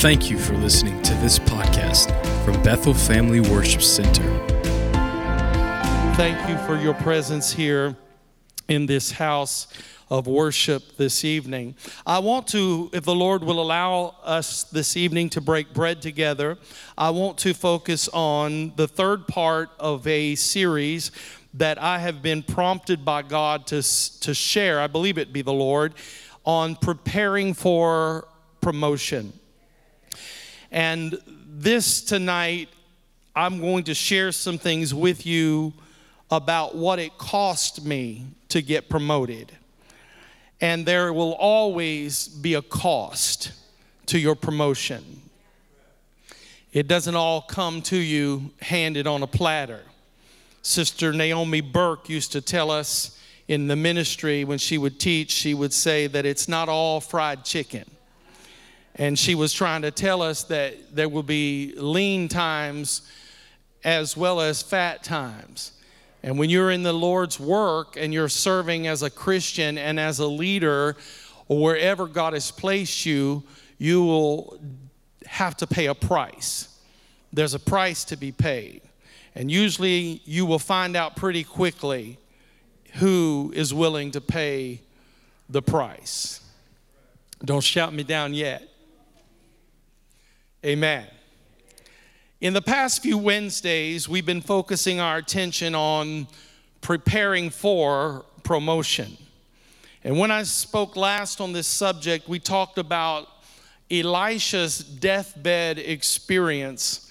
Thank you for listening to this podcast from Bethel Family Worship Center. Thank you for your presence here in this house of worship this evening. I want to, if the Lord will allow us this evening to break bread together, I want to focus on the third part of a series that I have been prompted by God to, to share. I believe it be the Lord on preparing for promotion. And this tonight, I'm going to share some things with you about what it cost me to get promoted. And there will always be a cost to your promotion. It doesn't all come to you handed on a platter. Sister Naomi Burke used to tell us in the ministry when she would teach, she would say that it's not all fried chicken. And she was trying to tell us that there will be lean times as well as fat times. And when you're in the Lord's work and you're serving as a Christian and as a leader, or wherever God has placed you, you will have to pay a price. There's a price to be paid. And usually you will find out pretty quickly who is willing to pay the price. Don't shout me down yet. Amen. In the past few Wednesdays, we've been focusing our attention on preparing for promotion. And when I spoke last on this subject, we talked about Elisha's deathbed experience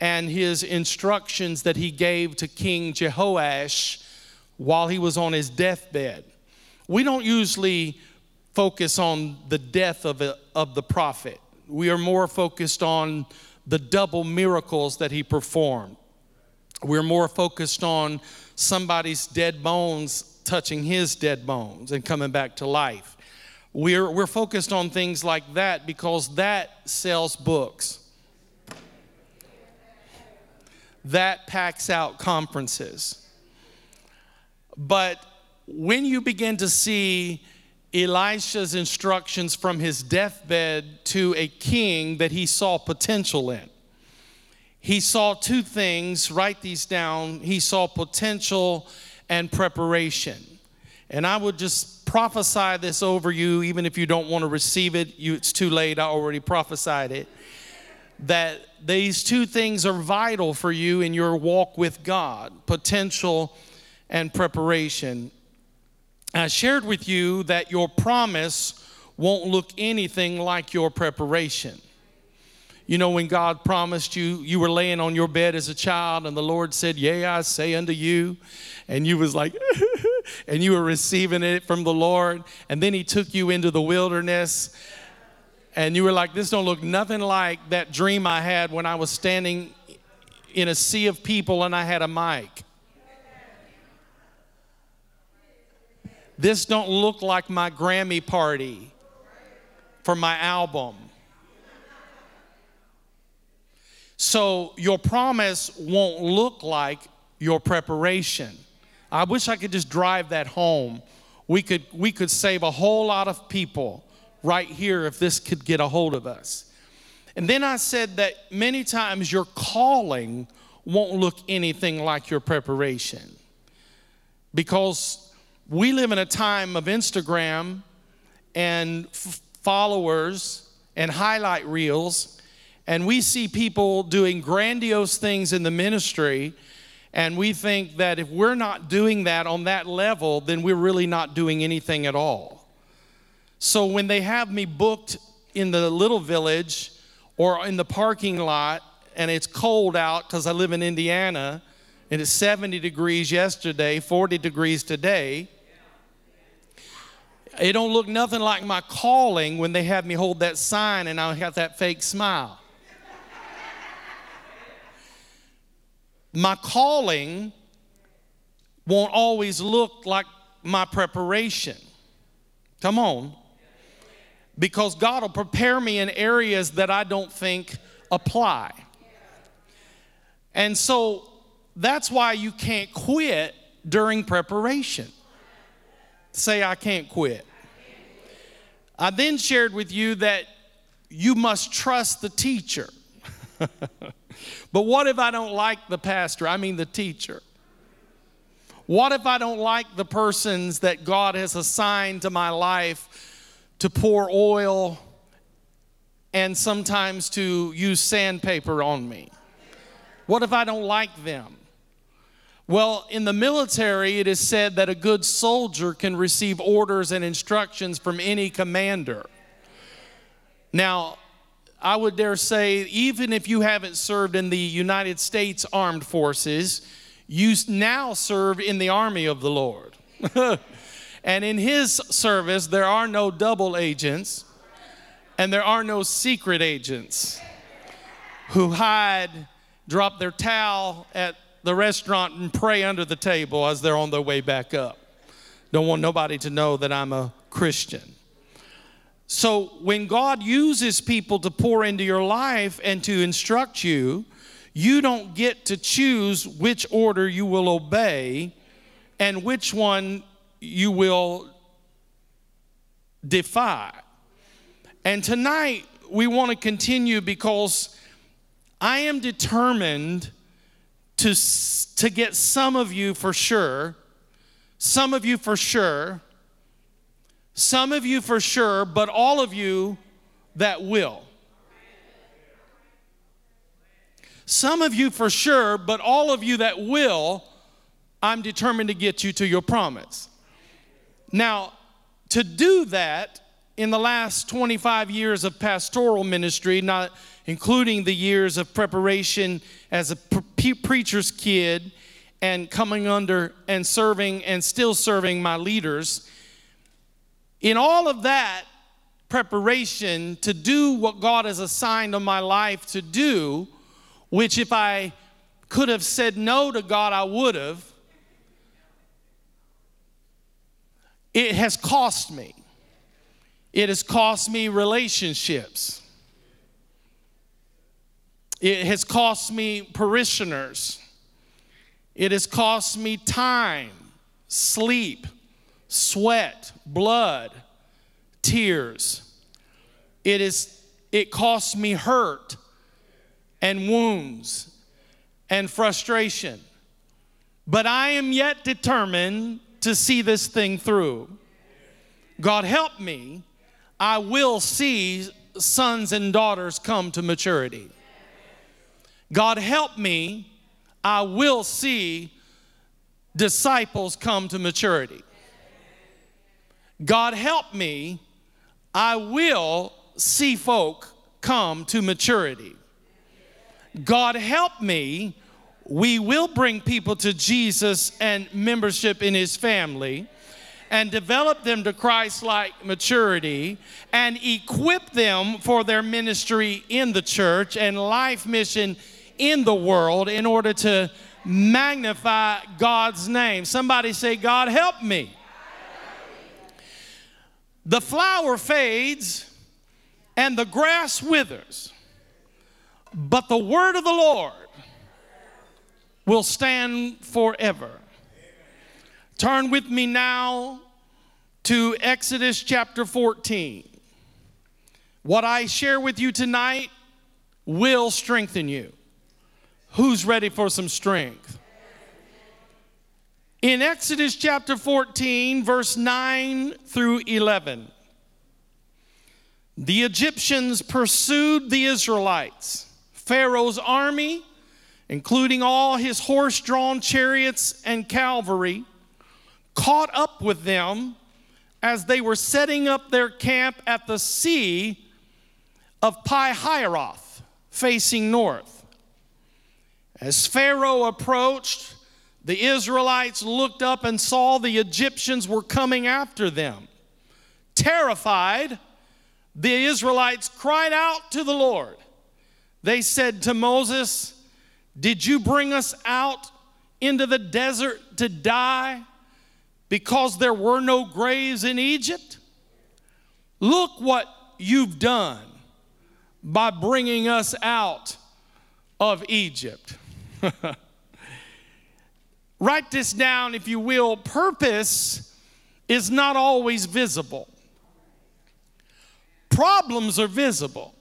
and his instructions that he gave to King Jehoash while he was on his deathbed. We don't usually focus on the death of, a, of the prophet, we are more focused on the double miracles that he performed. We're more focused on somebody's dead bones touching his dead bones and coming back to life. We're, we're focused on things like that because that sells books. That packs out conferences. But when you begin to see Elisha's instructions from his deathbed to a king that he saw potential in. He saw two things, write these down. He saw potential and preparation. And I would just prophesy this over you, even if you don't want to receive it, you, it's too late, I already prophesied it. That these two things are vital for you in your walk with God potential and preparation. I shared with you that your promise won't look anything like your preparation. You know, when God promised you, you were laying on your bed as a child, and the Lord said, Yea, I say unto you. And you was like, and you were receiving it from the Lord. And then He took you into the wilderness, and you were like, This don't look nothing like that dream I had when I was standing in a sea of people and I had a mic. This don't look like my Grammy party for my album. So your promise won't look like your preparation. I wish I could just drive that home. We could we could save a whole lot of people right here if this could get a hold of us. And then I said that many times your calling won't look anything like your preparation. Because we live in a time of Instagram and f- followers and highlight reels, and we see people doing grandiose things in the ministry. And we think that if we're not doing that on that level, then we're really not doing anything at all. So when they have me booked in the little village or in the parking lot and it's cold out because I live in Indiana and it's 70 degrees yesterday, 40 degrees today, it don't look nothing like my calling when they have me hold that sign and I got that fake smile. my calling won't always look like my preparation. Come on. Because God will prepare me in areas that I don't think apply. And so that's why you can't quit during preparation. Say, I can't quit. I then shared with you that you must trust the teacher. but what if I don't like the pastor? I mean, the teacher. What if I don't like the persons that God has assigned to my life to pour oil and sometimes to use sandpaper on me? What if I don't like them? Well, in the military, it is said that a good soldier can receive orders and instructions from any commander. Now, I would dare say, even if you haven't served in the United States Armed Forces, you now serve in the army of the Lord. and in his service, there are no double agents and there are no secret agents who hide, drop their towel at the restaurant, and pray under the table as they're on their way back up. Don't want nobody to know that I'm a Christian. So when God uses people to pour into your life and to instruct you, you don't get to choose which order you will obey and which one you will defy. And tonight, we want to continue because I am determined to, to get some of you for sure, some of you for sure, some of you for sure, but all of you that will. Some of you for sure, but all of you that will, I'm determined to get you to your promise. Now, to do that, in the last 25 years of pastoral ministry, not including the years of preparation as a pre- preacher's kid and coming under and serving and still serving my leaders, in all of that preparation to do what God has assigned on my life to do, which if I could have said no to God, I would have. It has cost me. It has cost me relationships. It has cost me parishioners. It has cost me time, sleep, sweat, blood, tears. It is it cost me hurt and wounds and frustration. But I am yet determined to see this thing through. God help me, I will see sons and daughters come to maturity. God help me, I will see disciples come to maturity. God help me, I will see folk come to maturity. God help me, we will bring people to Jesus and membership in his family and develop them to Christ like maturity and equip them for their ministry in the church and life mission in the world in order to magnify God's name. Somebody say, God help me. The flower fades and the grass withers, but the word of the Lord will stand forever. Turn with me now to Exodus chapter 14. What I share with you tonight will strengthen you. Who's ready for some strength? In Exodus chapter 14, verse 9 through 11, the Egyptians pursued the Israelites. Pharaoh's army, including all his horse drawn chariots and cavalry, caught up with them as they were setting up their camp at the sea of Pi Hahiroth, facing north. As Pharaoh approached, the Israelites looked up and saw the Egyptians were coming after them. Terrified, the Israelites cried out to the Lord. They said to Moses, Did you bring us out into the desert to die because there were no graves in Egypt? Look what you've done by bringing us out of Egypt. Write this down, if you will. Purpose is not always visible, problems are visible.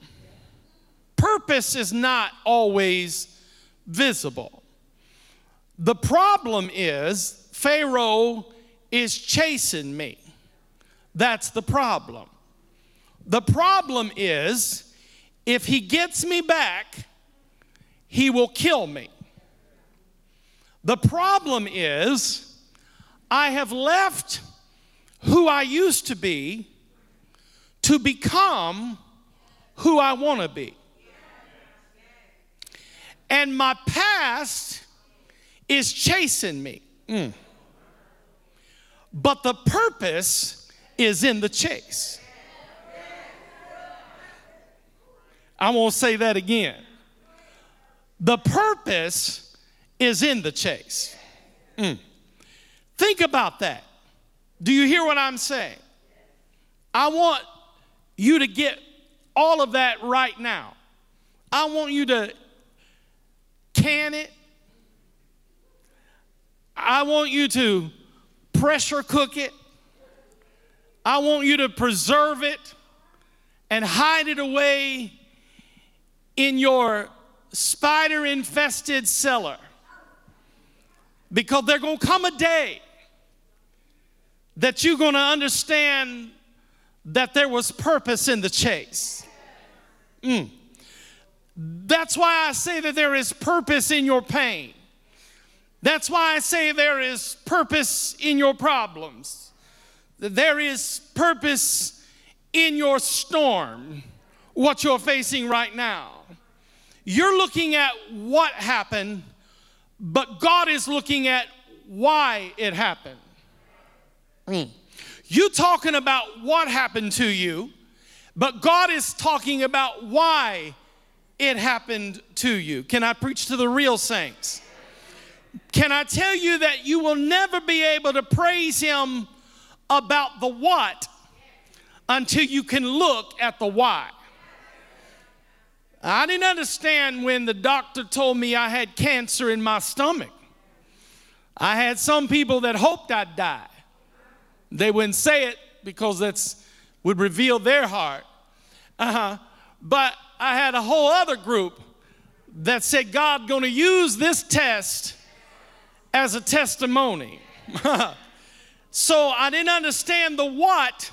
purpose is not always visible. The problem is Pharaoh is chasing me. That's the problem. The problem is if he gets me back, he will kill me. The problem is I have left who I used to be to become who I want to be. And my past is chasing me. Mm. But the purpose is in the chase. I won't say that again. The purpose is in the chase. Mm. Think about that. Do you hear what I'm saying? I want you to get all of that right now. I want you to can it. I want you to pressure cook it. I want you to preserve it and hide it away in your spider infested cellar. Because there's going to come a day that you're going to understand that there was purpose in the chase. Mm. That's why I say that there is purpose in your pain. That's why I say there is purpose in your problems. There is purpose in your storm, what you're facing right now. You're looking at what happened, but God is looking at why it happened. Mm. You talking about what happened to you, but God is talking about why it happened to you. Can I preach to the real saints? Can I tell you that you will never be able to praise Him about the what until you can look at the why? I didn't understand when the doctor told me I had cancer in my stomach. I had some people that hoped I'd die. They wouldn't say it because that's would reveal their heart. Uh-huh. But I had a whole other group that said God going to use this test as a testimony. so I didn't understand the what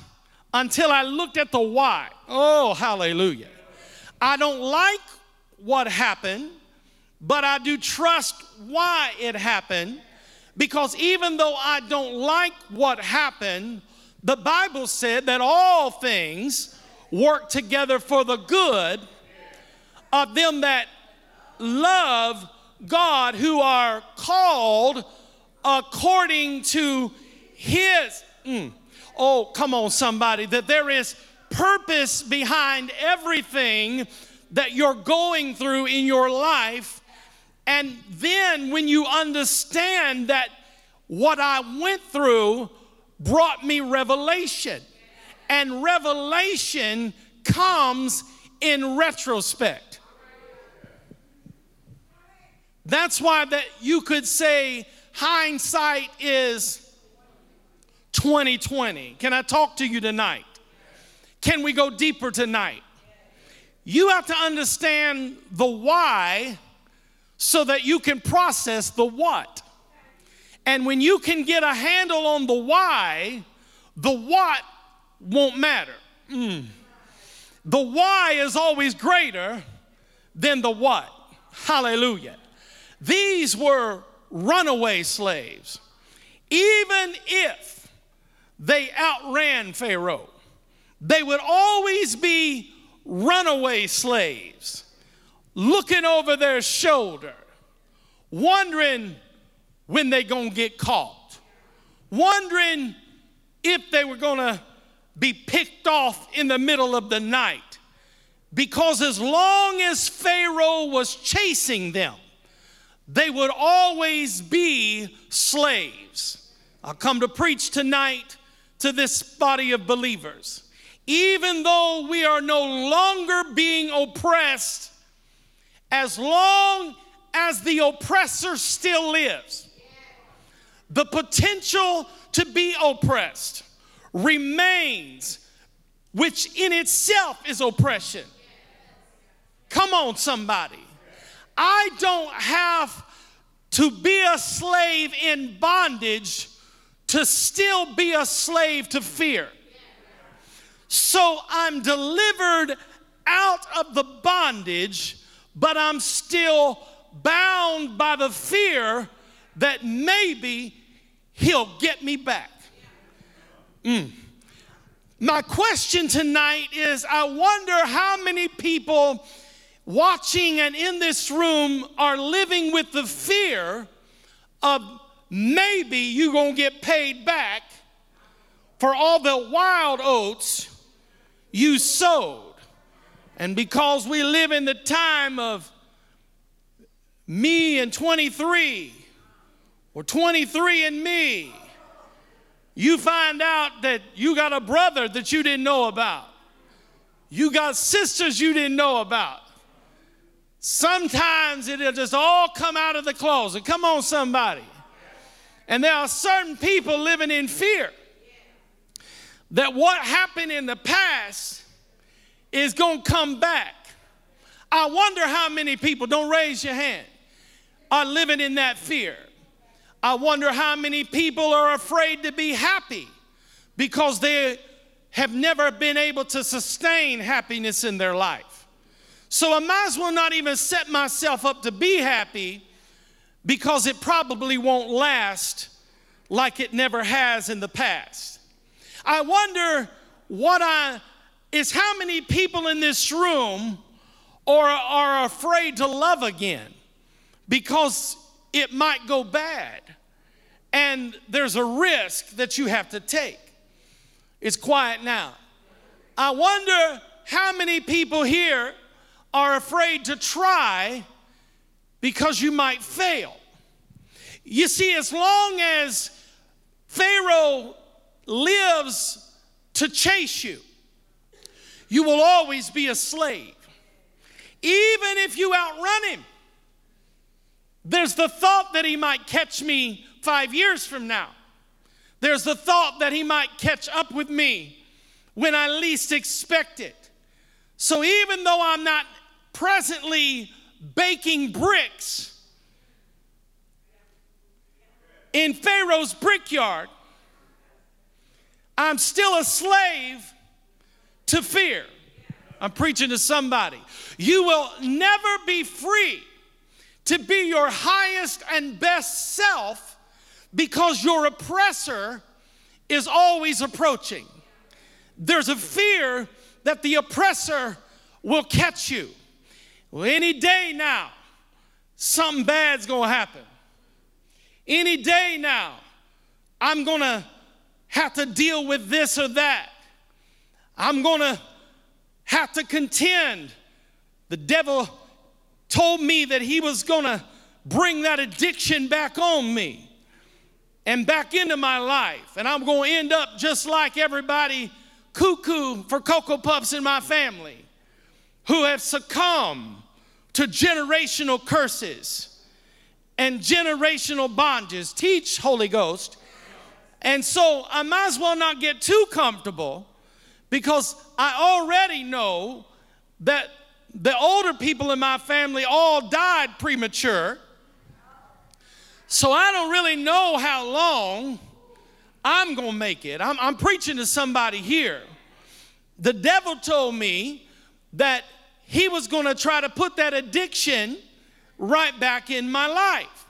until I looked at the why. Oh, hallelujah. I don't like what happened, but I do trust why it happened because even though I don't like what happened, the Bible said that all things work together for the good of them that love God, who are called according to His. Mm, oh, come on, somebody, that there is purpose behind everything that you're going through in your life and then when you understand that what I went through brought me revelation, and revelation comes in retrospect. That's why that you could say hindsight is 2020. Can I talk to you tonight? Can we go deeper tonight? You have to understand the why so that you can process the what. And when you can get a handle on the why, the what won't matter. Mm. The why is always greater than the what. Hallelujah. These were runaway slaves. Even if they outran Pharaoh, they would always be runaway slaves looking over their shoulder, wondering when they gonna get caught, wondering if they were gonna be picked off in the middle of the night. Because as long as Pharaoh was chasing them, they would always be slaves. I'll come to preach tonight to this body of believers. Even though we are no longer being oppressed as long as the oppressor still lives, the potential to be oppressed remains, which in itself is oppression. Come on, somebody. I don't have to be a slave in bondage to still be a slave to fear. So I'm delivered out of the bondage, but I'm still bound by the fear that maybe he'll get me back. Mm. My question tonight is I wonder how many people watching and in this room are living with the fear of maybe you're going to get paid back for all the wild oats you sowed. And because we live in the time of me and 23 or 23 and me, you find out that you got a brother that you didn't know about. You got sisters you didn't know about. Sometimes it'll just all come out of the closet. Come on, somebody. And there are certain people living in fear that what happened in the past is going to come back. I wonder how many people, don't raise your hand, are living in that fear. I wonder how many people are afraid to be happy because they have never been able to sustain happiness in their life. So I might as well not even set myself up to be happy because it probably won't last like it never has in the past. I wonder what I is how many people in this room are, are afraid to love again because it might go bad and there's a risk that you have to take. It's quiet now. I wonder how many people here are afraid to try because you might fail. You see, as long as Pharaoh lives to chase you. You will always be a slave. Even if you outrun him, there's the thought that he might catch me five years from now. There's the thought that he might catch up with me when I least expect it. So even though I'm not presently baking bricks in Pharaoh's brickyard, I'm still a slave to fear. I'm preaching to somebody. You will never be free to be your highest and best self because your oppressor is always approaching. There's a fear that the oppressor will catch you. Well, any day now, something bad's gonna happen. Any day now, I'm gonna have to deal with this or that. I'm going to have to contend. The devil told me that he was going to bring that addiction back on me and back into my life. And I'm going to end up just like everybody cuckoo for Cocoa Puffs in my family who have succumbed to generational curses and generational bondages. Teach, Holy Ghost, and so I might as well not get too comfortable because I already know that the older people in my family all died premature. So I don't really know how long I'm going to make it. I'm, I'm preaching to somebody here. The devil told me that he was going to try to put that addiction right back in my life.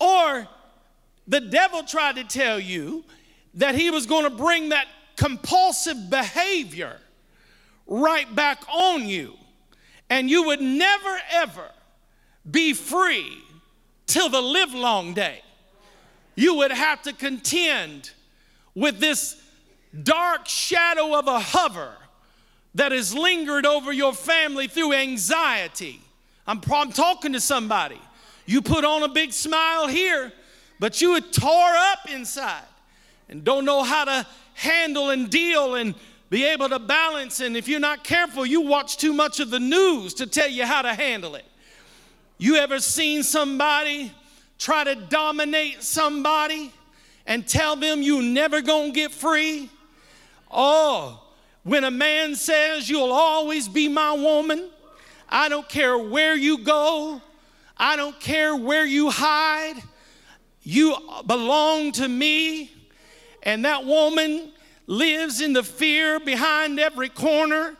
Or the devil tried to tell you that he was going to bring that compulsive behavior right back on you. And you would never, ever be free till the live long day. You would have to contend with this dark shadow of a hover that has lingered over your family through anxiety. I'm, I'm talking to somebody. You put on a big smile here but you would tore up inside and don't know how to handle and deal and be able to balance. And if you're not careful, you watch too much of the news to tell you how to handle it. You ever seen somebody try to dominate somebody and tell them you never gonna get free? Oh, when a man says you'll always be my woman, I don't care where you go, I don't care where you hide. You belong to me. And that woman lives in the fear behind every corner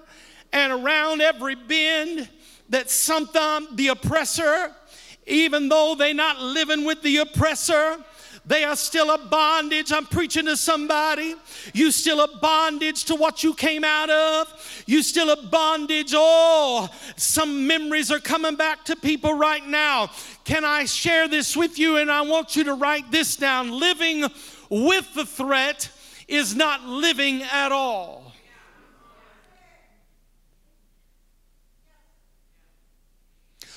and around every bend that sometimes the oppressor, even though they're not living with the oppressor, they are still a bondage. I'm preaching to somebody. You still a bondage to what you came out of. You still a bondage. Oh, some memories are coming back to people right now. Can I share this with you? And I want you to write this down. Living with the threat is not living at all.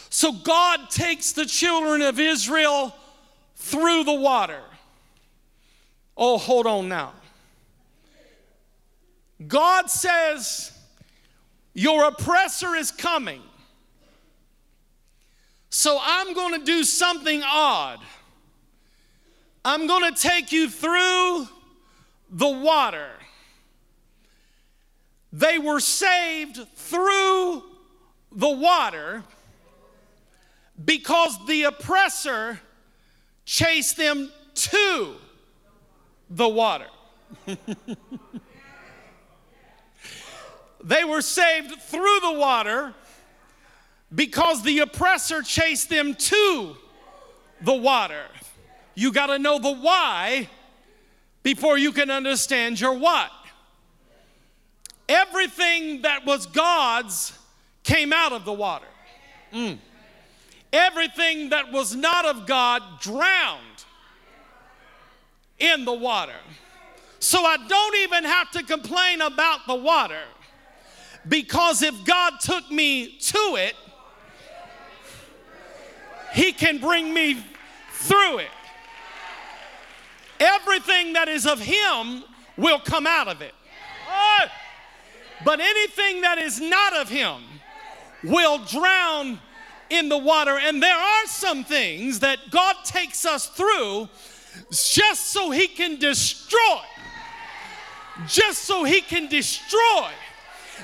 So God takes the children of Israel through the water. Oh, hold on now. God says, Your oppressor is coming. So I'm going to do something odd. I'm going to take you through the water. They were saved through the water because the oppressor chased them to the water. they were saved through the water because the oppressor chased them to the water. You got to know the why before you can understand your what. Everything that was God's came out of the water. Mm. Everything that was not of God drowned in the water. So I don't even have to complain about the water because if God took me to it, He can bring me through it. Everything that is of Him will come out of it. But anything that is not of Him will drown in the water. And there are some things that God takes us through just so He can destroy. Just so He can destroy.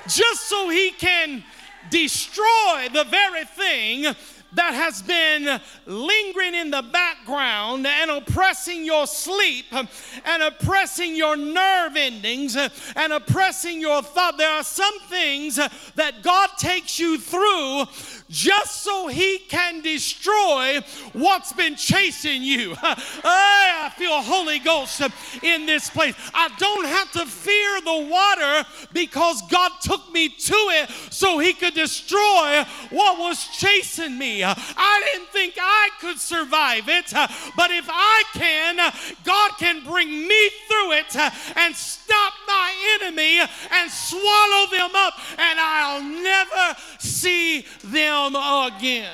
Just so He can destroy the very thing that has been lingering in the background and oppressing your sleep and oppressing your nerve endings and oppressing your thought. There are some things that God takes you through just so he can destroy what's been chasing you. I feel Holy Ghost in this place. I don't have to fear the water because God took me to it so he could destroy what was chasing me. I didn't think I could survive it, but if I can, God can bring me through it and stop my enemy and swallow them up, and I'll never see them again.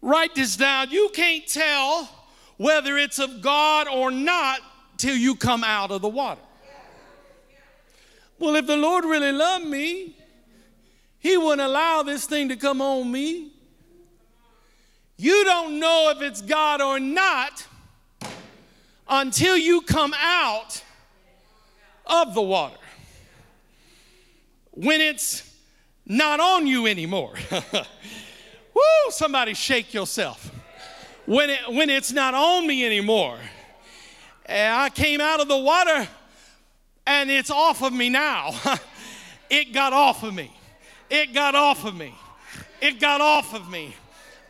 Write this down. You can't tell whether it's of God or not till you come out of the water. Well, if the Lord really loved me, He wouldn't allow this thing to come on me. You don't know if it's God or not until you come out of the water. When it's not on you anymore. Woo, somebody shake yourself. When, it, when it's not on me anymore. And I came out of the water and it's off of me now. it got off of me. It got off of me. It got off of me.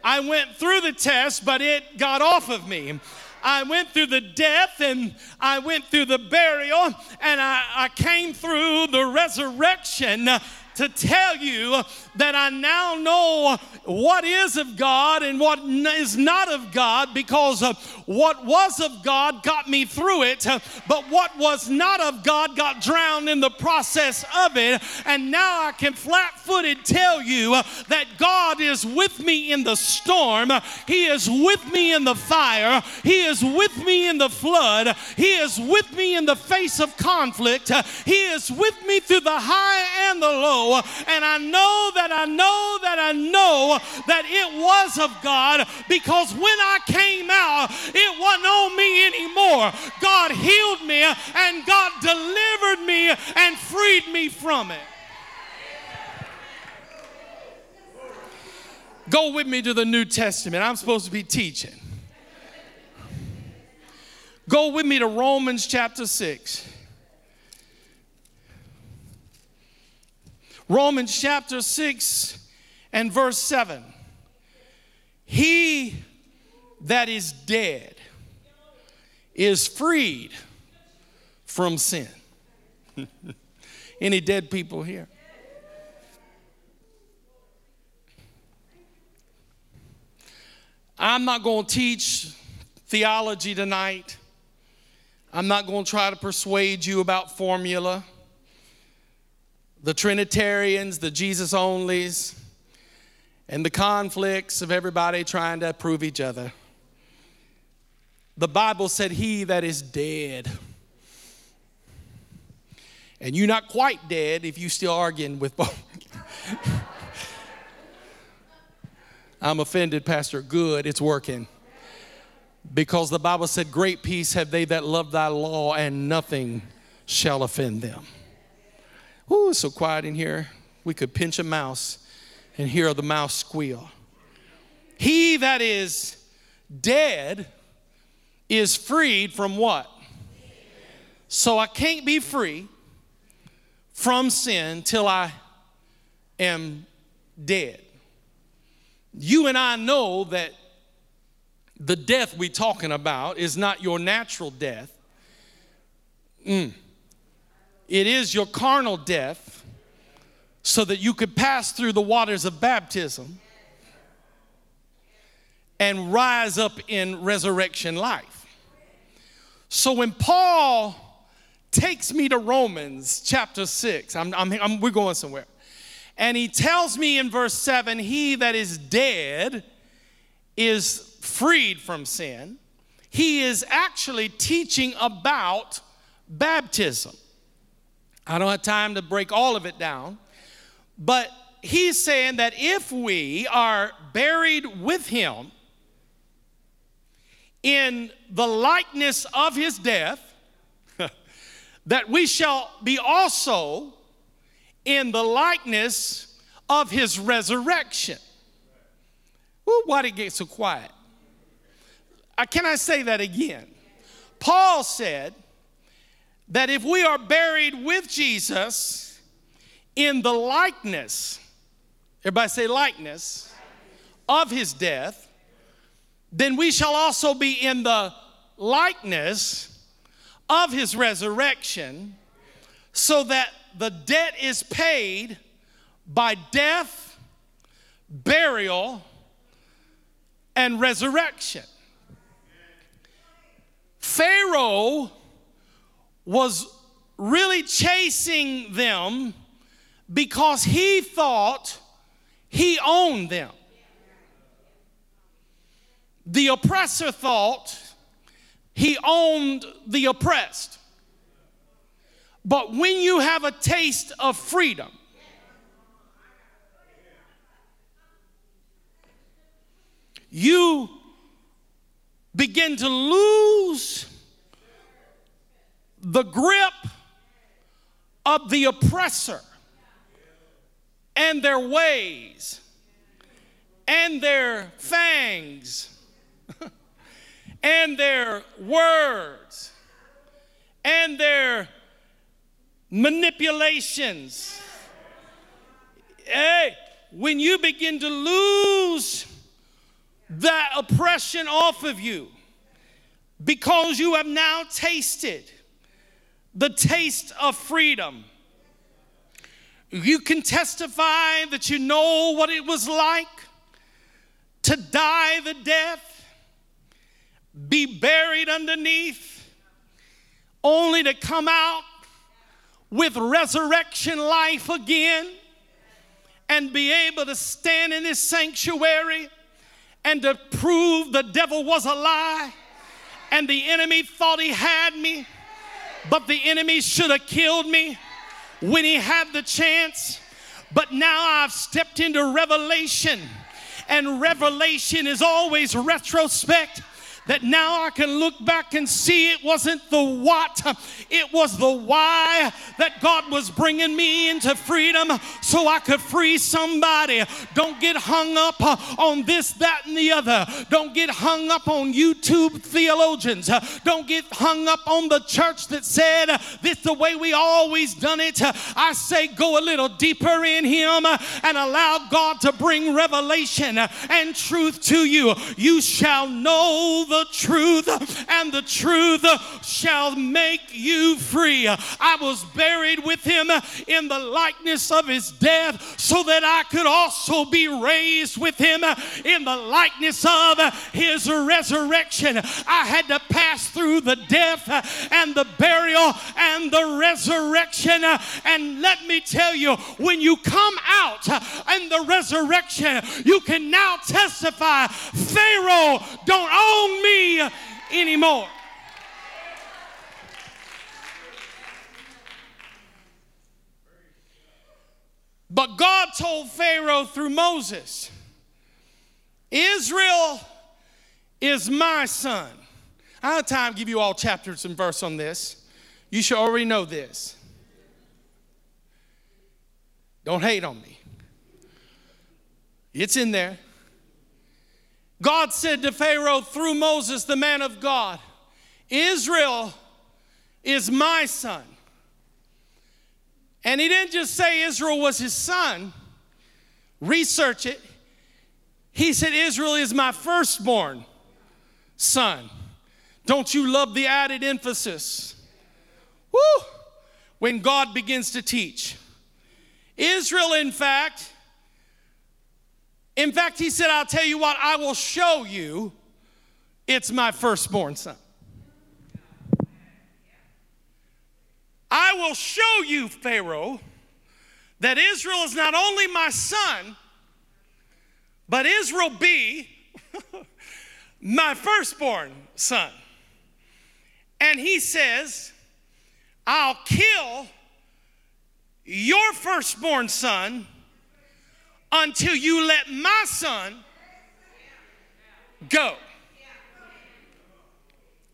I went through the test, but it got off of me. I went through the death and I went through the burial and I, I came through the resurrection to tell you that I now know what is of God and what is not of God because uh, what was of God got me through it, uh, but what was not of God got drowned in the process of it. And now I can flat footed tell you uh, that God is with me in the storm, He is with me in the fire, He is with me in the flood, He is with me in the face of conflict, He is with me through the high and the low. And I know that I know that I know that it was of God because when I came out, it wasn't on me anymore. God healed me and God delivered me and freed me from it. Go with me to the New Testament. I'm supposed to be teaching. Go with me to Romans chapter 6. Romans chapter 6 and verse 7. He that is dead is freed from sin. Any dead people here? I'm not going to teach theology tonight. I'm not going to try to persuade you about formula. The Trinitarians, the Jesus onlys, and the conflicts of everybody trying to prove each other. The Bible said, He that is dead. And you're not quite dead if you still arguing with both. I'm offended, Pastor. Good, it's working. Because the Bible said, Great peace have they that love thy law, and nothing shall offend them. Ooh, so quiet in here. We could pinch a mouse and hear the mouse squeal. He that is dead is freed from what? So I can't be free from sin till I am dead. You and I know that the death we're talking about is not your natural death. Mm. It is your carnal death so that you could pass through the waters of baptism and rise up in resurrection life. So when Paul takes me to Romans chapter 6, I'm, I'm, I'm, we're going somewhere. And he tells me in verse 7 He that is dead is freed from sin. He is actually teaching about baptism. I don't have time to break all of it down, but he's saying that if we are buried with him in the likeness of his death, that we shall be also in the likeness of his resurrection. Well, why did it get so quiet? Uh, can I say that again? Paul said that if we are buried with Jesus in the likeness, everybody say likeness, of his death, then we shall also be in the likeness of his resurrection, so that the debt is paid by death, burial, and resurrection. Pharaoh was really chasing them because he thought he owned them. The oppressor thought he owned the oppressed. But when you have a taste of freedom, you begin to lose the grip of the oppressor and their ways and their fangs and their words and their manipulations. Hey, when you begin to lose that oppression off of you because you have now tasted the taste of freedom. You can testify that you know what it was like to die the death, be buried underneath, only to come out with resurrection life again and be able to stand in this sanctuary and to prove the devil was a lie and the enemy thought he had me, but the enemy should have killed me. when he had the chance, but now I've stepped into revelation, and revelation is always retrospect that now I can look back and see it wasn't the what, it was the why that God was bringing me into freedom so I could free somebody. Don't get hung up on this, that, and the other. Don't get hung up on YouTube theologians. Don't get hung up on the church that said this the way we always done it. I say go a little deeper in Him and allow God to bring revelation and truth to you. You shall know the the truth, and the truth shall make you free. I was buried with him in the likeness of his death, so that I could also be raised with him in the likeness of his resurrection. I had to pass through the death and the burial and the resurrection. And let me tell you, when you come out in the resurrection, you can now testify Pharaoh don't own me anymore. But God told Pharaoh through Moses, Israel is my son. I have time to give you all chapters and verse on this. You should already know this. Don't hate on me. It's in there. God said to Pharaoh through Moses, the man of God, Israel is my son. And he didn't just say Israel was his son, research it. He said, Israel is my firstborn son. Don't you love the added emphasis? Woo! When God begins to teach. Israel, in fact, in fact, he said, I'll tell you what, I will show you it's my firstborn son. I will show you, Pharaoh, that Israel is not only my son, but Israel be my firstborn son. And he says, I'll kill your firstborn son until you let my son go.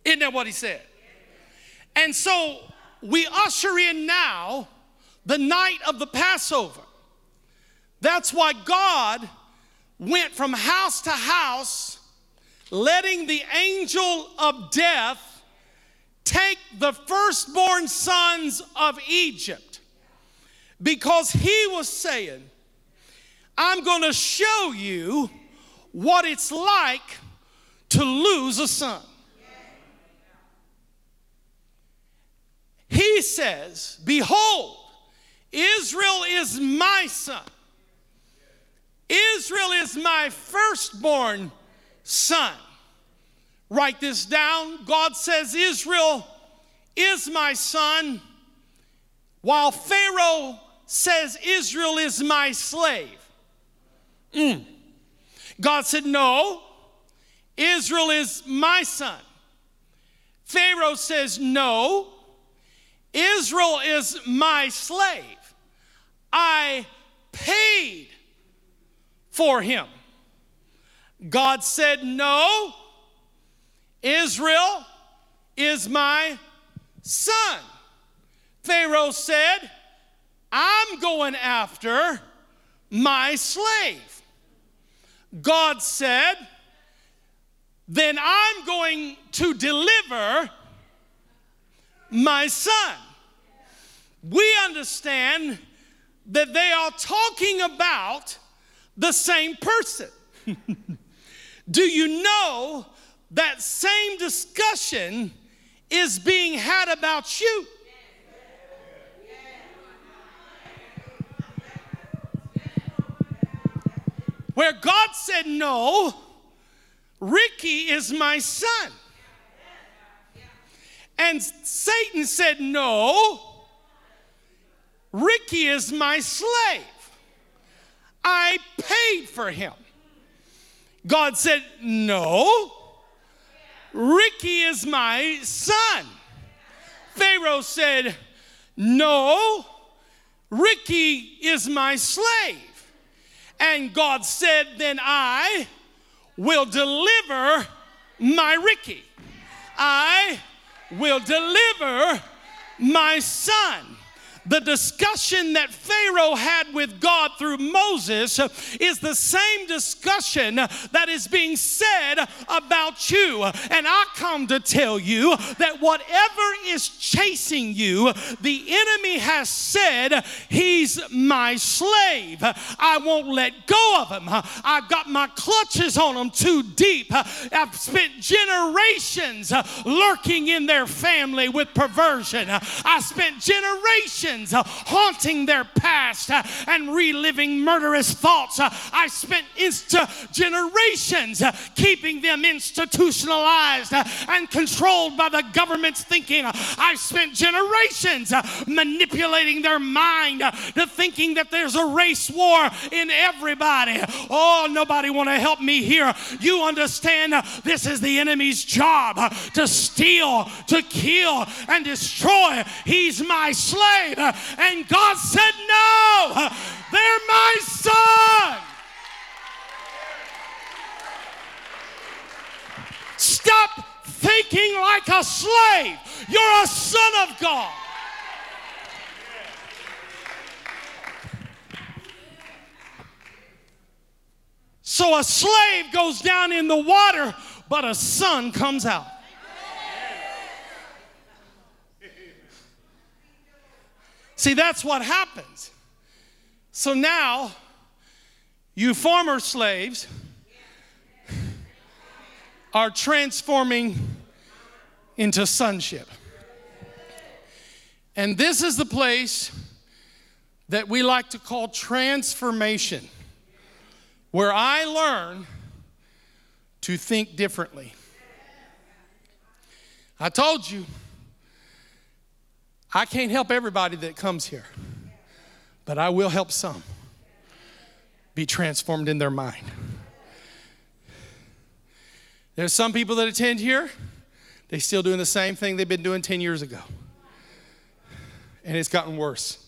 Isn't that what he said? And so we usher in now the night of the Passover. That's why God went from house to house, letting the angel of death take the firstborn sons of Egypt because he was saying, I'm going to show you what it's like to lose a son. He says, Behold, Israel is my son. Israel is my firstborn son. Write this down. God says, Israel is my son, while Pharaoh says, Israel is my slave. Mm. God said, No, Israel is my son. Pharaoh says, No, Israel is my slave. I paid for him. God said, No, Israel is my son. Pharaoh said, I'm going after my slave. God said, then I'm going to deliver my son. We understand that they are talking about the same person. Do you know that same discussion is being had about you? Where God said, No, Ricky is my son. And Satan said, No, Ricky is my slave. I paid for him. God said, No, Ricky is my son. Pharaoh said, No, Ricky is my slave. And God said, Then I will deliver my Ricky. I will deliver my son the discussion that Pharaoh had with God through Moses is the same discussion that is being said about you. And I come to tell you that whatever is chasing you, the enemy has said, He's my slave. I won't let go of him. I've got my clutches on him too deep. I've spent generations lurking in their family with perversion. I spent generations uh, haunting their past uh, and reliving murderous thoughts. Uh, I spent insta- generations keeping them institutionalized and controlled by the government's thinking. I spent generations manipulating their mind to thinking that there's a race war in everybody. Oh, nobody want to help me here. You understand this is the enemy's job to steal, to kill, and destroy. He's my slave. And God said, No, they're my son. Stop thinking like a slave. You're a son of God. So a slave goes down in the water, but a son comes out. See, that's what happens. So now, you former slaves are transforming into sonship. And this is the place that we like to call transformation, where I learn to think differently. I told you I can't help everybody that comes here, but I will help some be transformed in their mind. There's some people that attend here, they're still doing the same thing they've been doing 10 years ago. And it's gotten worse.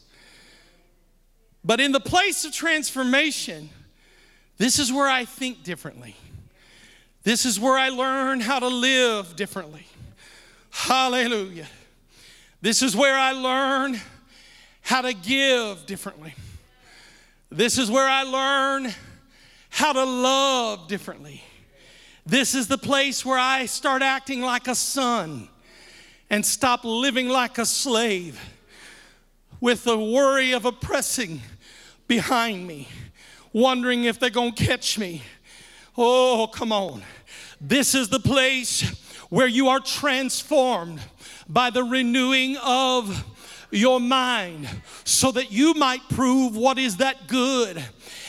But in the place of transformation, this is where I think differently. This is where I learn how to live differently. Hallelujah. This is where I learn how to give differently. This is where I learn how to love differently. This is the place where I start acting like a son and stop living like a slave with the worry of oppressing behind me, wondering if they're gonna catch me. Oh, come on. This is the place where you are transformed by the renewing of your mind so that you might prove what is that good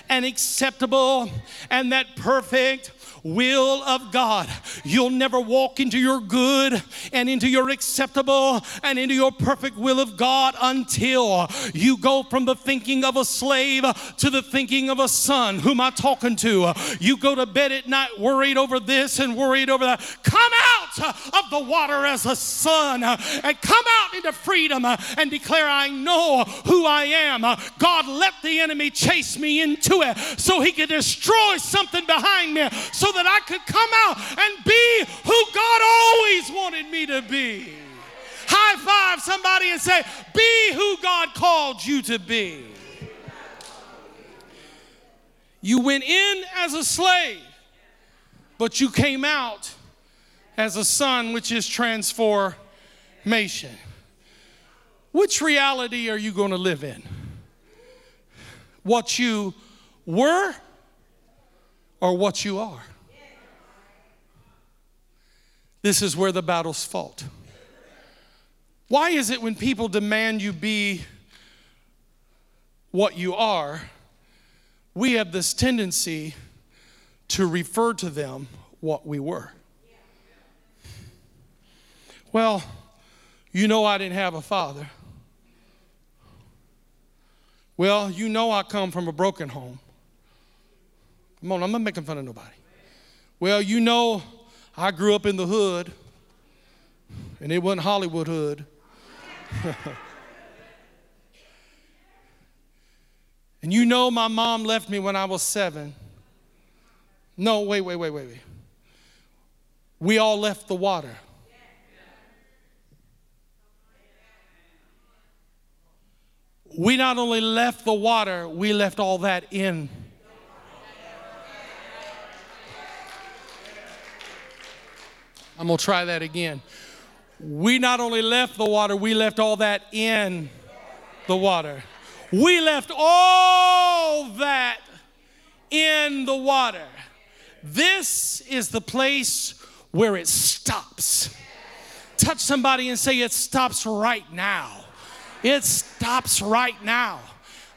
and acceptable and that perfect will of God. You'll never walk into your good and into your acceptable and into your perfect will of God until you go from the thinking of a slave to the thinking of a son. Who am I talking to? You go to bed at night worried over this and worried over that. Come out Uh, of the water as a son uh, and come out into freedom uh, and declare, I know who I am. God let the enemy chase me into it so he could destroy something behind me so that I could come out and be who God always wanted me to be. High five somebody and say, Be who God called you to be. You went in as a slave, but you came out as a son, which is transformation. Which reality are you going to live in? What you were or what you are? This is where the battle's fought. Why is it when people demand you be what you are, we have this tendency to refer to them what we were? Well, you know I didn't have a father. Well, you know I come from a broken home. Come on, I'm not making fun of nobody. Well, you know I grew up in the hood, and it wasn't Hollywood hood. And you know my mom left me when I was seven. No, wait, wait, wait, wait, wait. We all left the water. We not only left the water, we left all that in. I'm going to try that again. We not only left the water, we left all that in the water. We left all that in the water. This is the place where it stops. Touch somebody and say, It stops right now. It stops right now.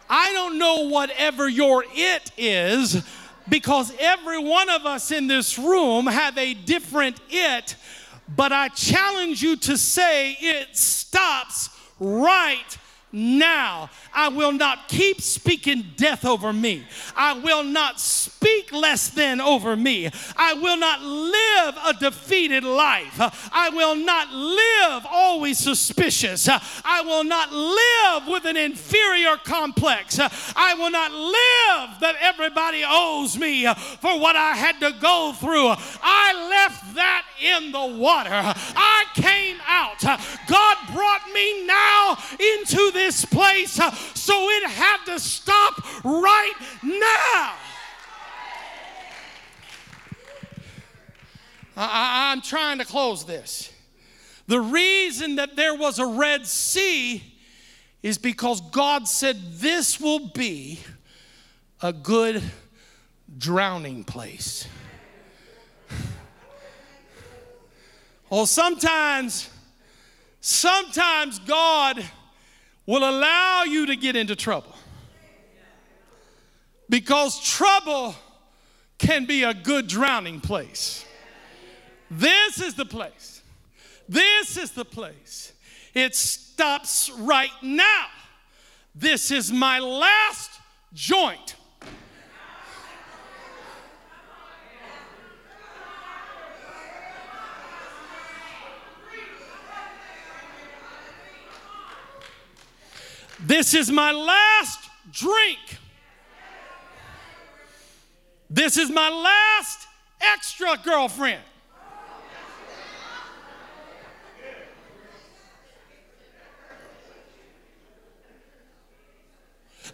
I don't know whatever your it is because every one of us in this room have a different it, but I challenge you to say it stops right now. I will not keep speaking death over me. I will not speak less than over me. I will not live a defeated life. I will not live always suspicious. I will not live with an inferior complex. I will not live that everybody owes me for what I had to go through. I left that in the water. I came out. God brought me now into this place uh, so it had to stop right now. I, am trying to close this. The reason that there was a Red Sea is because God said this will be a good drowning place. Well, sometimes, sometimes God will allow you to get into trouble. Because trouble can be a good drowning place. This is the place. This is the place. It stops right now. This is my last joint. This is my last drink. This is my last extra girlfriend.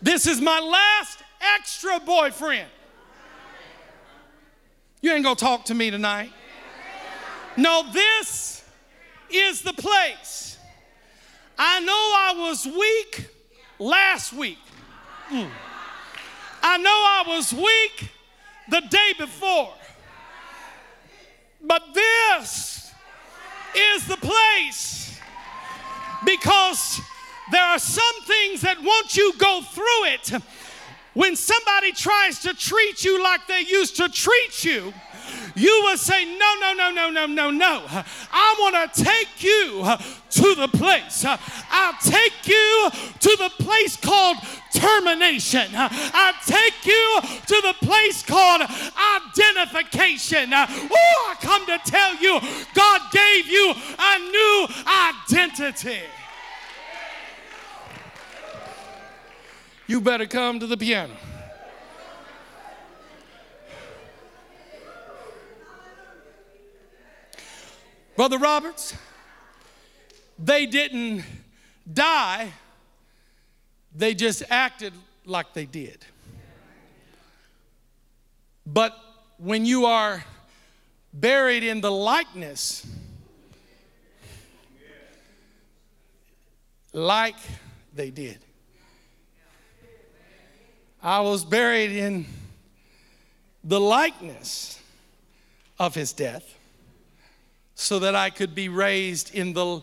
This is my last extra boyfriend. You ain't gonna talk to me tonight. No, this is the place. I know I was weak last week. Mm. I know I was weak the day before. But this is the place because there are some things that once you go through it, when somebody tries to treat you like they used to treat you, you will say, No, no, no, no, no, no, no. I want to take you to the place. I'll take you to the place called termination. I'll take you to the place called identification. Oh, I come to tell you, God gave you a new identity. You better come to the piano. Brother Roberts, they didn't die, they just acted like they did. But when you are buried in the likeness, like they did, I was buried in the likeness of his death so that I could be raised in the.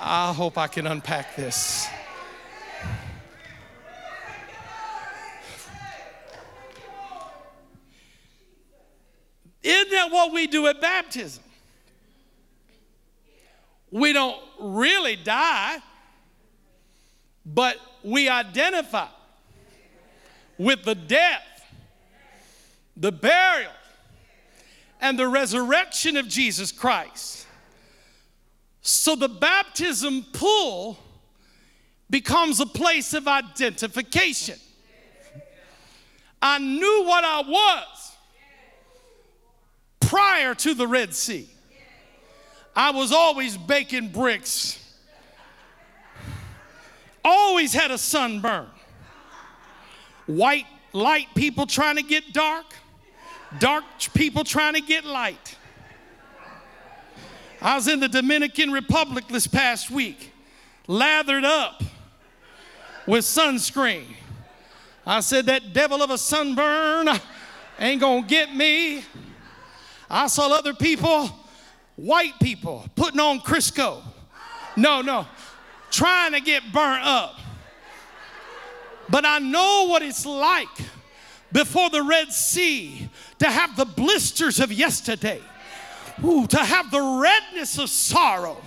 I hope I can unpack this. Isn't that what we do at baptism? We don't really die, but we identify with the death, the burial, and the resurrection of Jesus Christ. So the baptism pool becomes a place of identification. I knew what I was prior to the Red Sea. I was always baking bricks, always had a sunburn. White light people trying to get dark, dark people trying to get light. I was in the Dominican Republic this past week, lathered up with sunscreen. I said, That devil of a sunburn ain't gonna get me. I saw other people, white people, putting on Crisco. No, no, trying to get burnt up. But I know what it's like before the Red Sea to have the blisters of yesterday, Ooh, to have the redness of sorrow,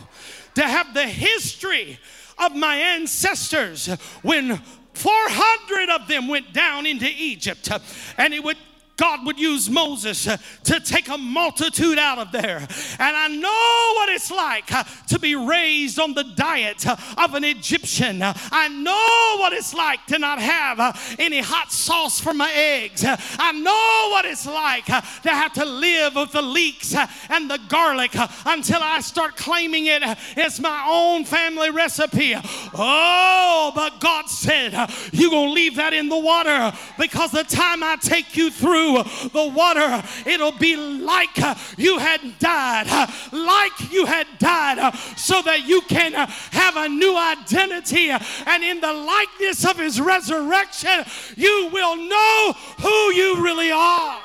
to have the history of my ancestors when 400 of them went down into Egypt. And it would God would use Moses uh, to take a multitude out of there. And I know what it's like uh, to be raised on the diet uh, of an Egyptian. Uh, I know what it's like to not have uh, any hot sauce for my eggs. Uh, I know what it's like to have to live with the leeks and the garlic until I start claiming it as my own family recipe. Oh, but God said, You're going to leave that in the water because the time I take you through through the water, it'll be like you had died, like you had died, so that you can have a new identity. And in the likeness of his resurrection, you will know who you really are.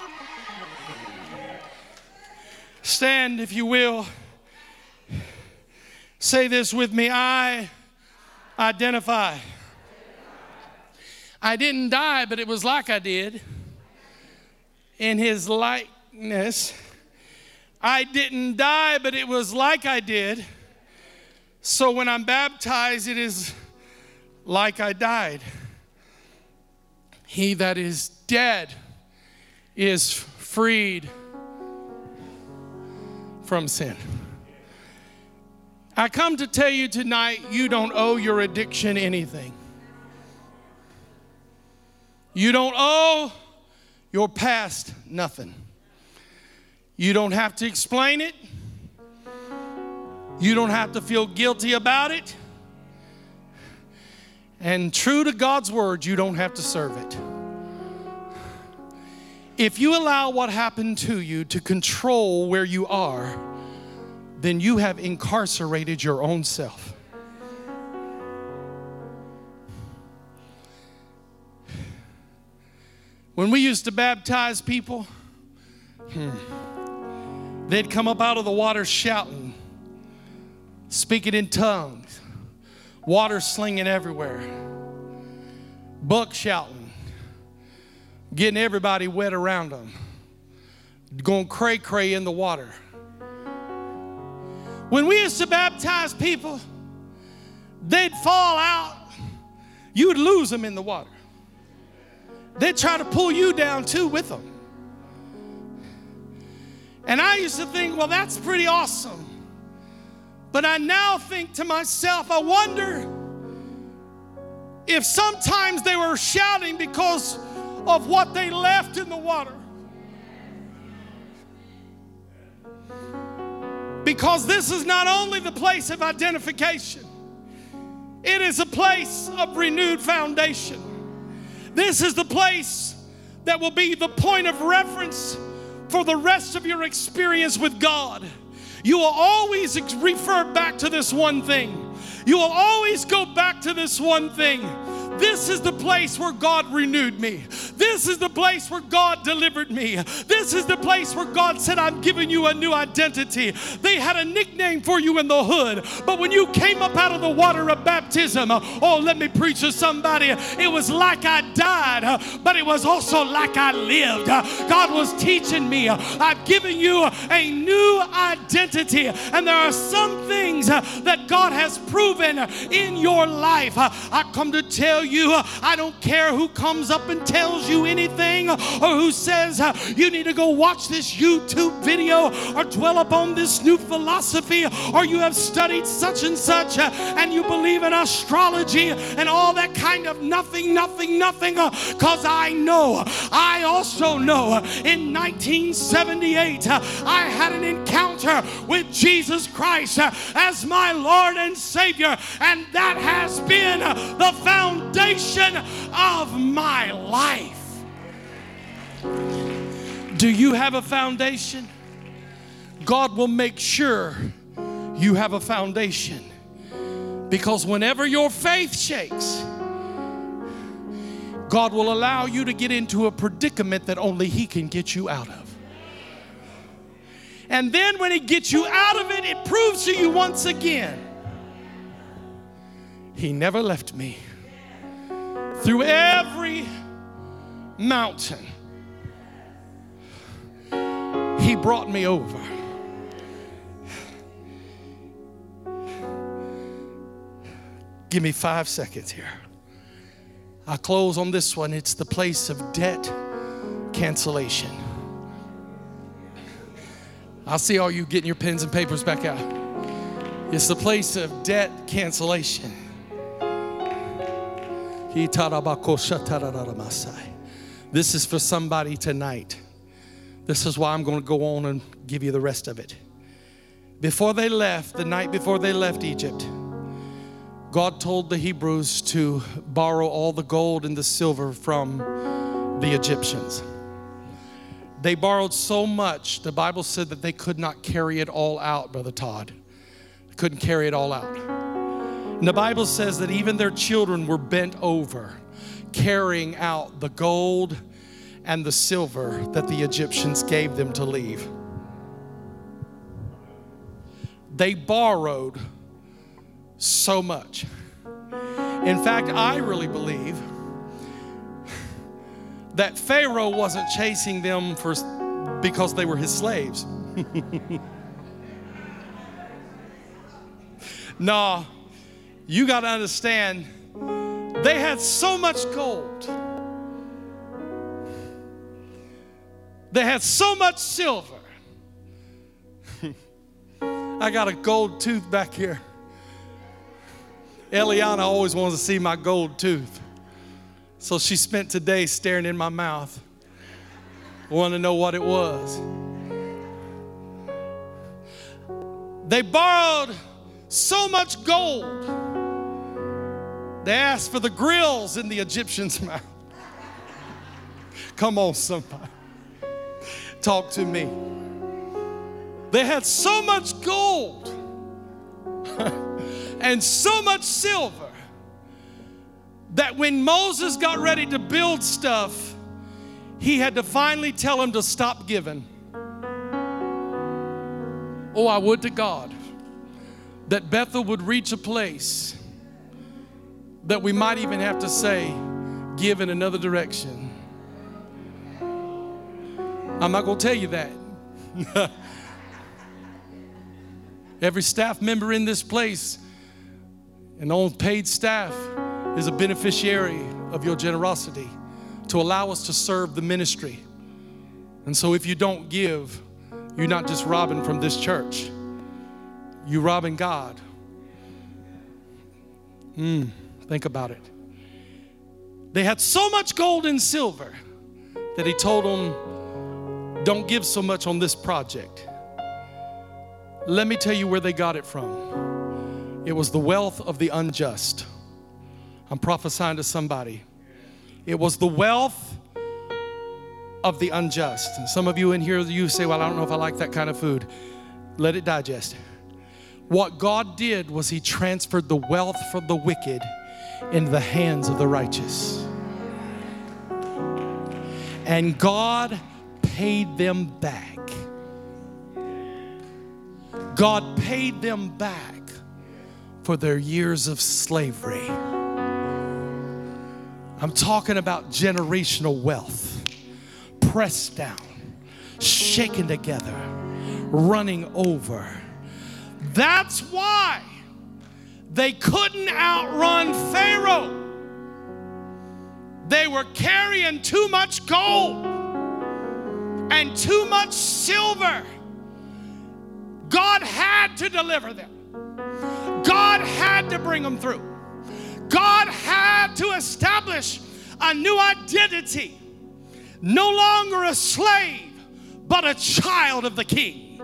Stand, if you will. Say this with me I identify. I didn't die, but it was like I did in his likeness. I didn't die, but it was like I did. So when I'm baptized, it is like I died. He that is dead is freed from sin. I come to tell you tonight you don't owe your addiction anything. You don't owe your past nothing. You don't have to explain it. You don't have to feel guilty about it. And true to God's word, you don't have to serve it. If you allow what happened to you to control where you are, then you have incarcerated your own self. When we used to baptize people, hmm, they'd come up out of the water shouting, speaking in tongues, water slinging everywhere, buck shouting, getting everybody wet around them, going cray cray in the water. When we used to baptize people, they'd fall out, you'd lose them in the water they try to pull you down too with them. And I used to think, well, that's pretty awesome. But I now think to myself, I wonder if sometimes they were shouting because of what they left in the water. Because this is not only the place of identification, it is a place of renewed foundation. This is the place that will be the point of reference for the rest of your experience with God. You will always refer back to this one thing. You will always go back to this one thing. This is the place where God renewed me. This is the place where God delivered me. This is the place where God said, I'm giving you a new identity. They had a nickname for you in the hood, but when you came up out of the water of baptism, oh, let me preach to somebody. It was like I died, but it was also like I lived. God was teaching me, I've given you a new identity, and there are some things that God has proven in your life. I come to tell you, I don't care who comes up and tells you anything or who says you need to go watch this YouTube video or dwell upon this new philosophy or you have studied such and such and you believe in astrology and all that kind of nothing, nothing, nothing. Because I know, I also know in 1978, uh, I had an encounter with Jesus Christ uh, as my Lord and Savior, and that has been the foundation of my life. Do you have a foundation? God will make sure you have a foundation. Because whenever your faith shakes, God will allow you to get into a predicament that only He can get you out of. And then when He gets you out of it, it proves to you once again He never left me. Through every mountain, He brought me over. Give me five seconds here. i close on this one. It's the place of debt cancellation. I'll see all you getting your pens and papers back out. It's the place of debt cancellation. This is for somebody tonight. This is why I'm going to go on and give you the rest of it. Before they left, the night before they left Egypt, God told the Hebrews to borrow all the gold and the silver from the Egyptians. They borrowed so much, the Bible said that they could not carry it all out, Brother Todd. They couldn't carry it all out. And the Bible says that even their children were bent over, carrying out the gold and the silver that the Egyptians gave them to leave. They borrowed so much. In fact, I really believe that Pharaoh wasn't chasing them for because they were his slaves. no, you got to understand, they had so much gold. They had so much silver. I got a gold tooth back here. Eliana always wants to see my gold tooth. So she spent today staring in my mouth, wanting to know what it was. They borrowed so much gold, they asked for the grills in the Egyptian's mouth. Come on, somebody. Talk to me. They had so much gold. and so much silver that when Moses got ready to build stuff, he had to finally tell him to stop giving. Oh, I would to God that Bethel would reach a place that we might even have to say, give in another direction. I'm not going to tell you that. Every staff member in this place and on paid staff is a beneficiary of your generosity to allow us to serve the ministry. And so if you don't give, you're not just robbing from this church, you're robbing God. Mm, think about it. They had so much gold and silver that he told them, Don't give so much on this project. Let me tell you where they got it from. It was the wealth of the unjust. I'm prophesying to somebody. It was the wealth of the unjust. And some of you in here, you say, Well, I don't know if I like that kind of food. Let it digest. What God did was He transferred the wealth from the wicked into the hands of the righteous. And God paid them back. God paid them back for their years of slavery. I'm talking about generational wealth, pressed down, shaken together, running over. That's why they couldn't outrun Pharaoh. They were carrying too much gold and too much silver. God had to deliver them. God had to bring them through. God had to establish a new identity. No longer a slave, but a child of the king.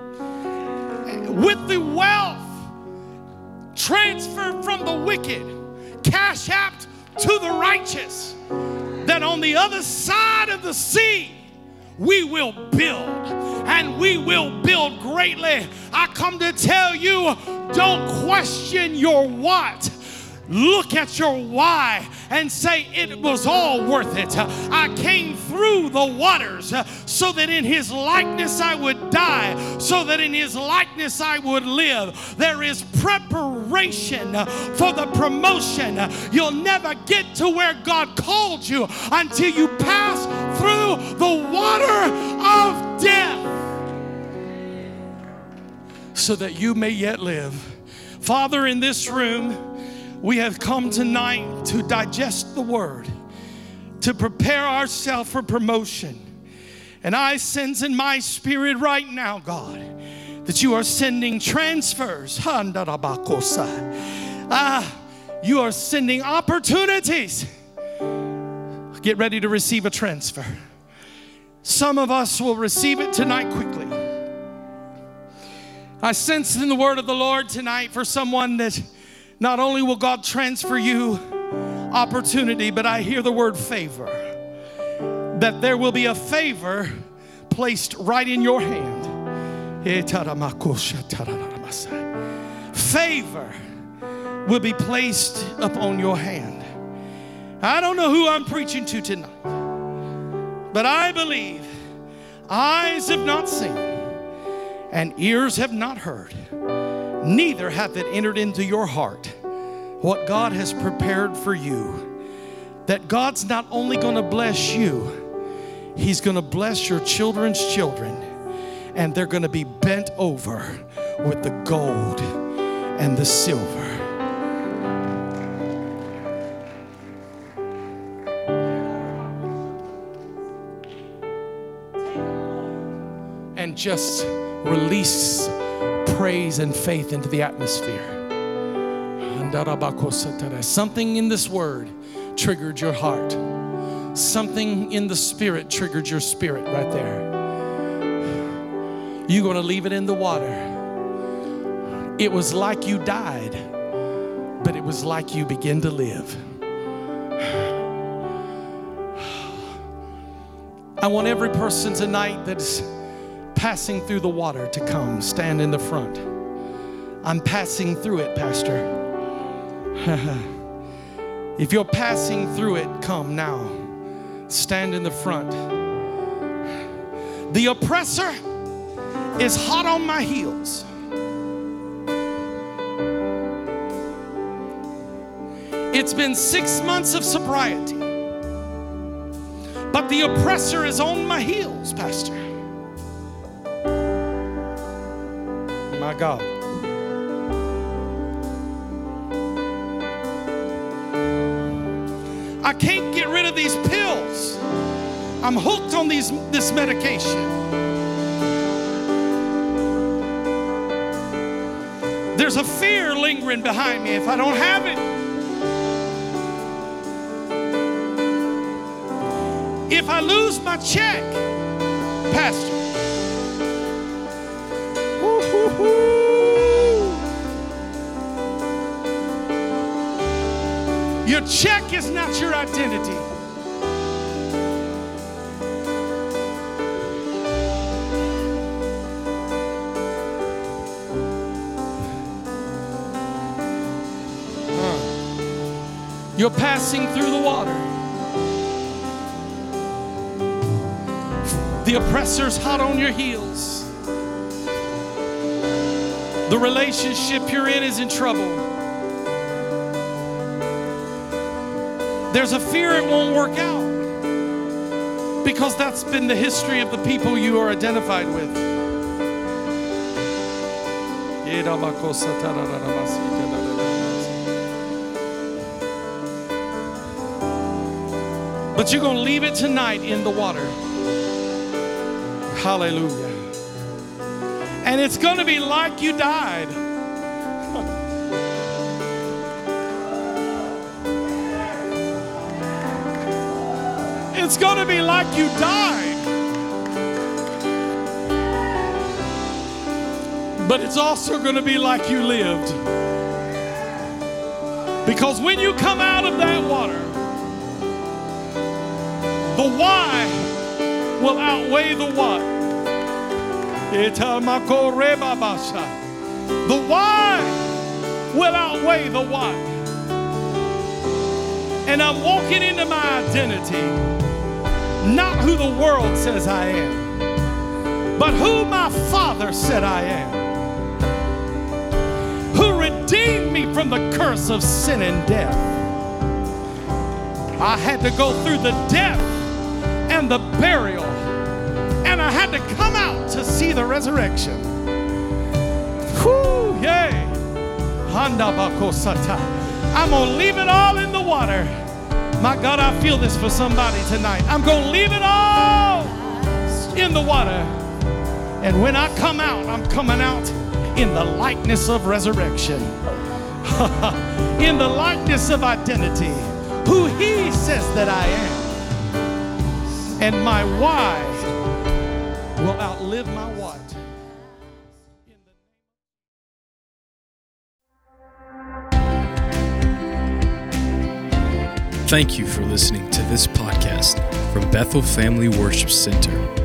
With the wealth transferred from the wicked, cash apt to the righteous, that on the other side of the sea, we will build and we will build greatly. I come to tell you don't question your what look at your why and say, It was all worth it. I came through the waters so that in his likeness I would die, so that in his likeness I would live. There is preparation for the promotion. You'll never get to where God called you until you pass through the water of death so that you may yet live. Father, in this room, we have come tonight to digest the word, to prepare ourselves for promotion. And I sense in my spirit right now, God, that you are sending transfers. Ah, you are sending opportunities. Get ready to receive a transfer. Some of us will receive it tonight quickly. I sense in the word of the Lord tonight for someone that not only will God transfer you opportunity, but I hear the word favor. That there will be a favor placed right in your hand. Eh, favor will be placed upon your hand. I don't know who I'm preaching to tonight, but I believe eyes have not seen and ears have not heard neither hath it entered into your heart what God has prepared for you. That God's not only going to bless you, He's going to bless your children's children, and they're going to be bent over with the gold and the silver. And just release praise and faith into the atmosphere. Something in this word triggered your heart. Something in the spirit triggered your spirit right there. You're going to leave it in the water. It was like you died, but it was like you begin to live. I want every person tonight that's passing through the water to come stand in the front. I'm passing through it, Pastor. if you're passing through it, come now. Stand in the front. The oppressor is hot on my heels. It's been six months of sobriety, but the oppressor is on my heels, Pastor. My God. I can't get rid of these pills. I'm hooked on these, this medication. There's a fear lingering behind me if I don't have it. If I lose my check, Pastor, Your check is not your identity. You're passing through the water. The oppressor's hot on your heels. The relationship you're in is in trouble. There's a fear it won't work out because that's been the history of the people you are identified with. But you're going to leave it tonight in the water. Hallelujah. And it's going to be like you died. It's going to be like you died. But it's also going to be like you lived. Because when you come out of that water, the why will outweigh the what. The why will outweigh the what. And I'm walking into my identity, not who the world says I am, but who my Father said I am who redeemed me from the curse of sin and death. I had to go through the death and the burial, had to come out to see the resurrection. Whoo, yay. I'm going to leave it all in the water. My God, I feel this for somebody tonight. I'm going to leave it all in the water. And when I come out, I'm coming out in the likeness of resurrection, in the likeness of identity, who He says that I am. And my why will outlive my what. Thank you for listening to this podcast from Bethel Family Worship Center.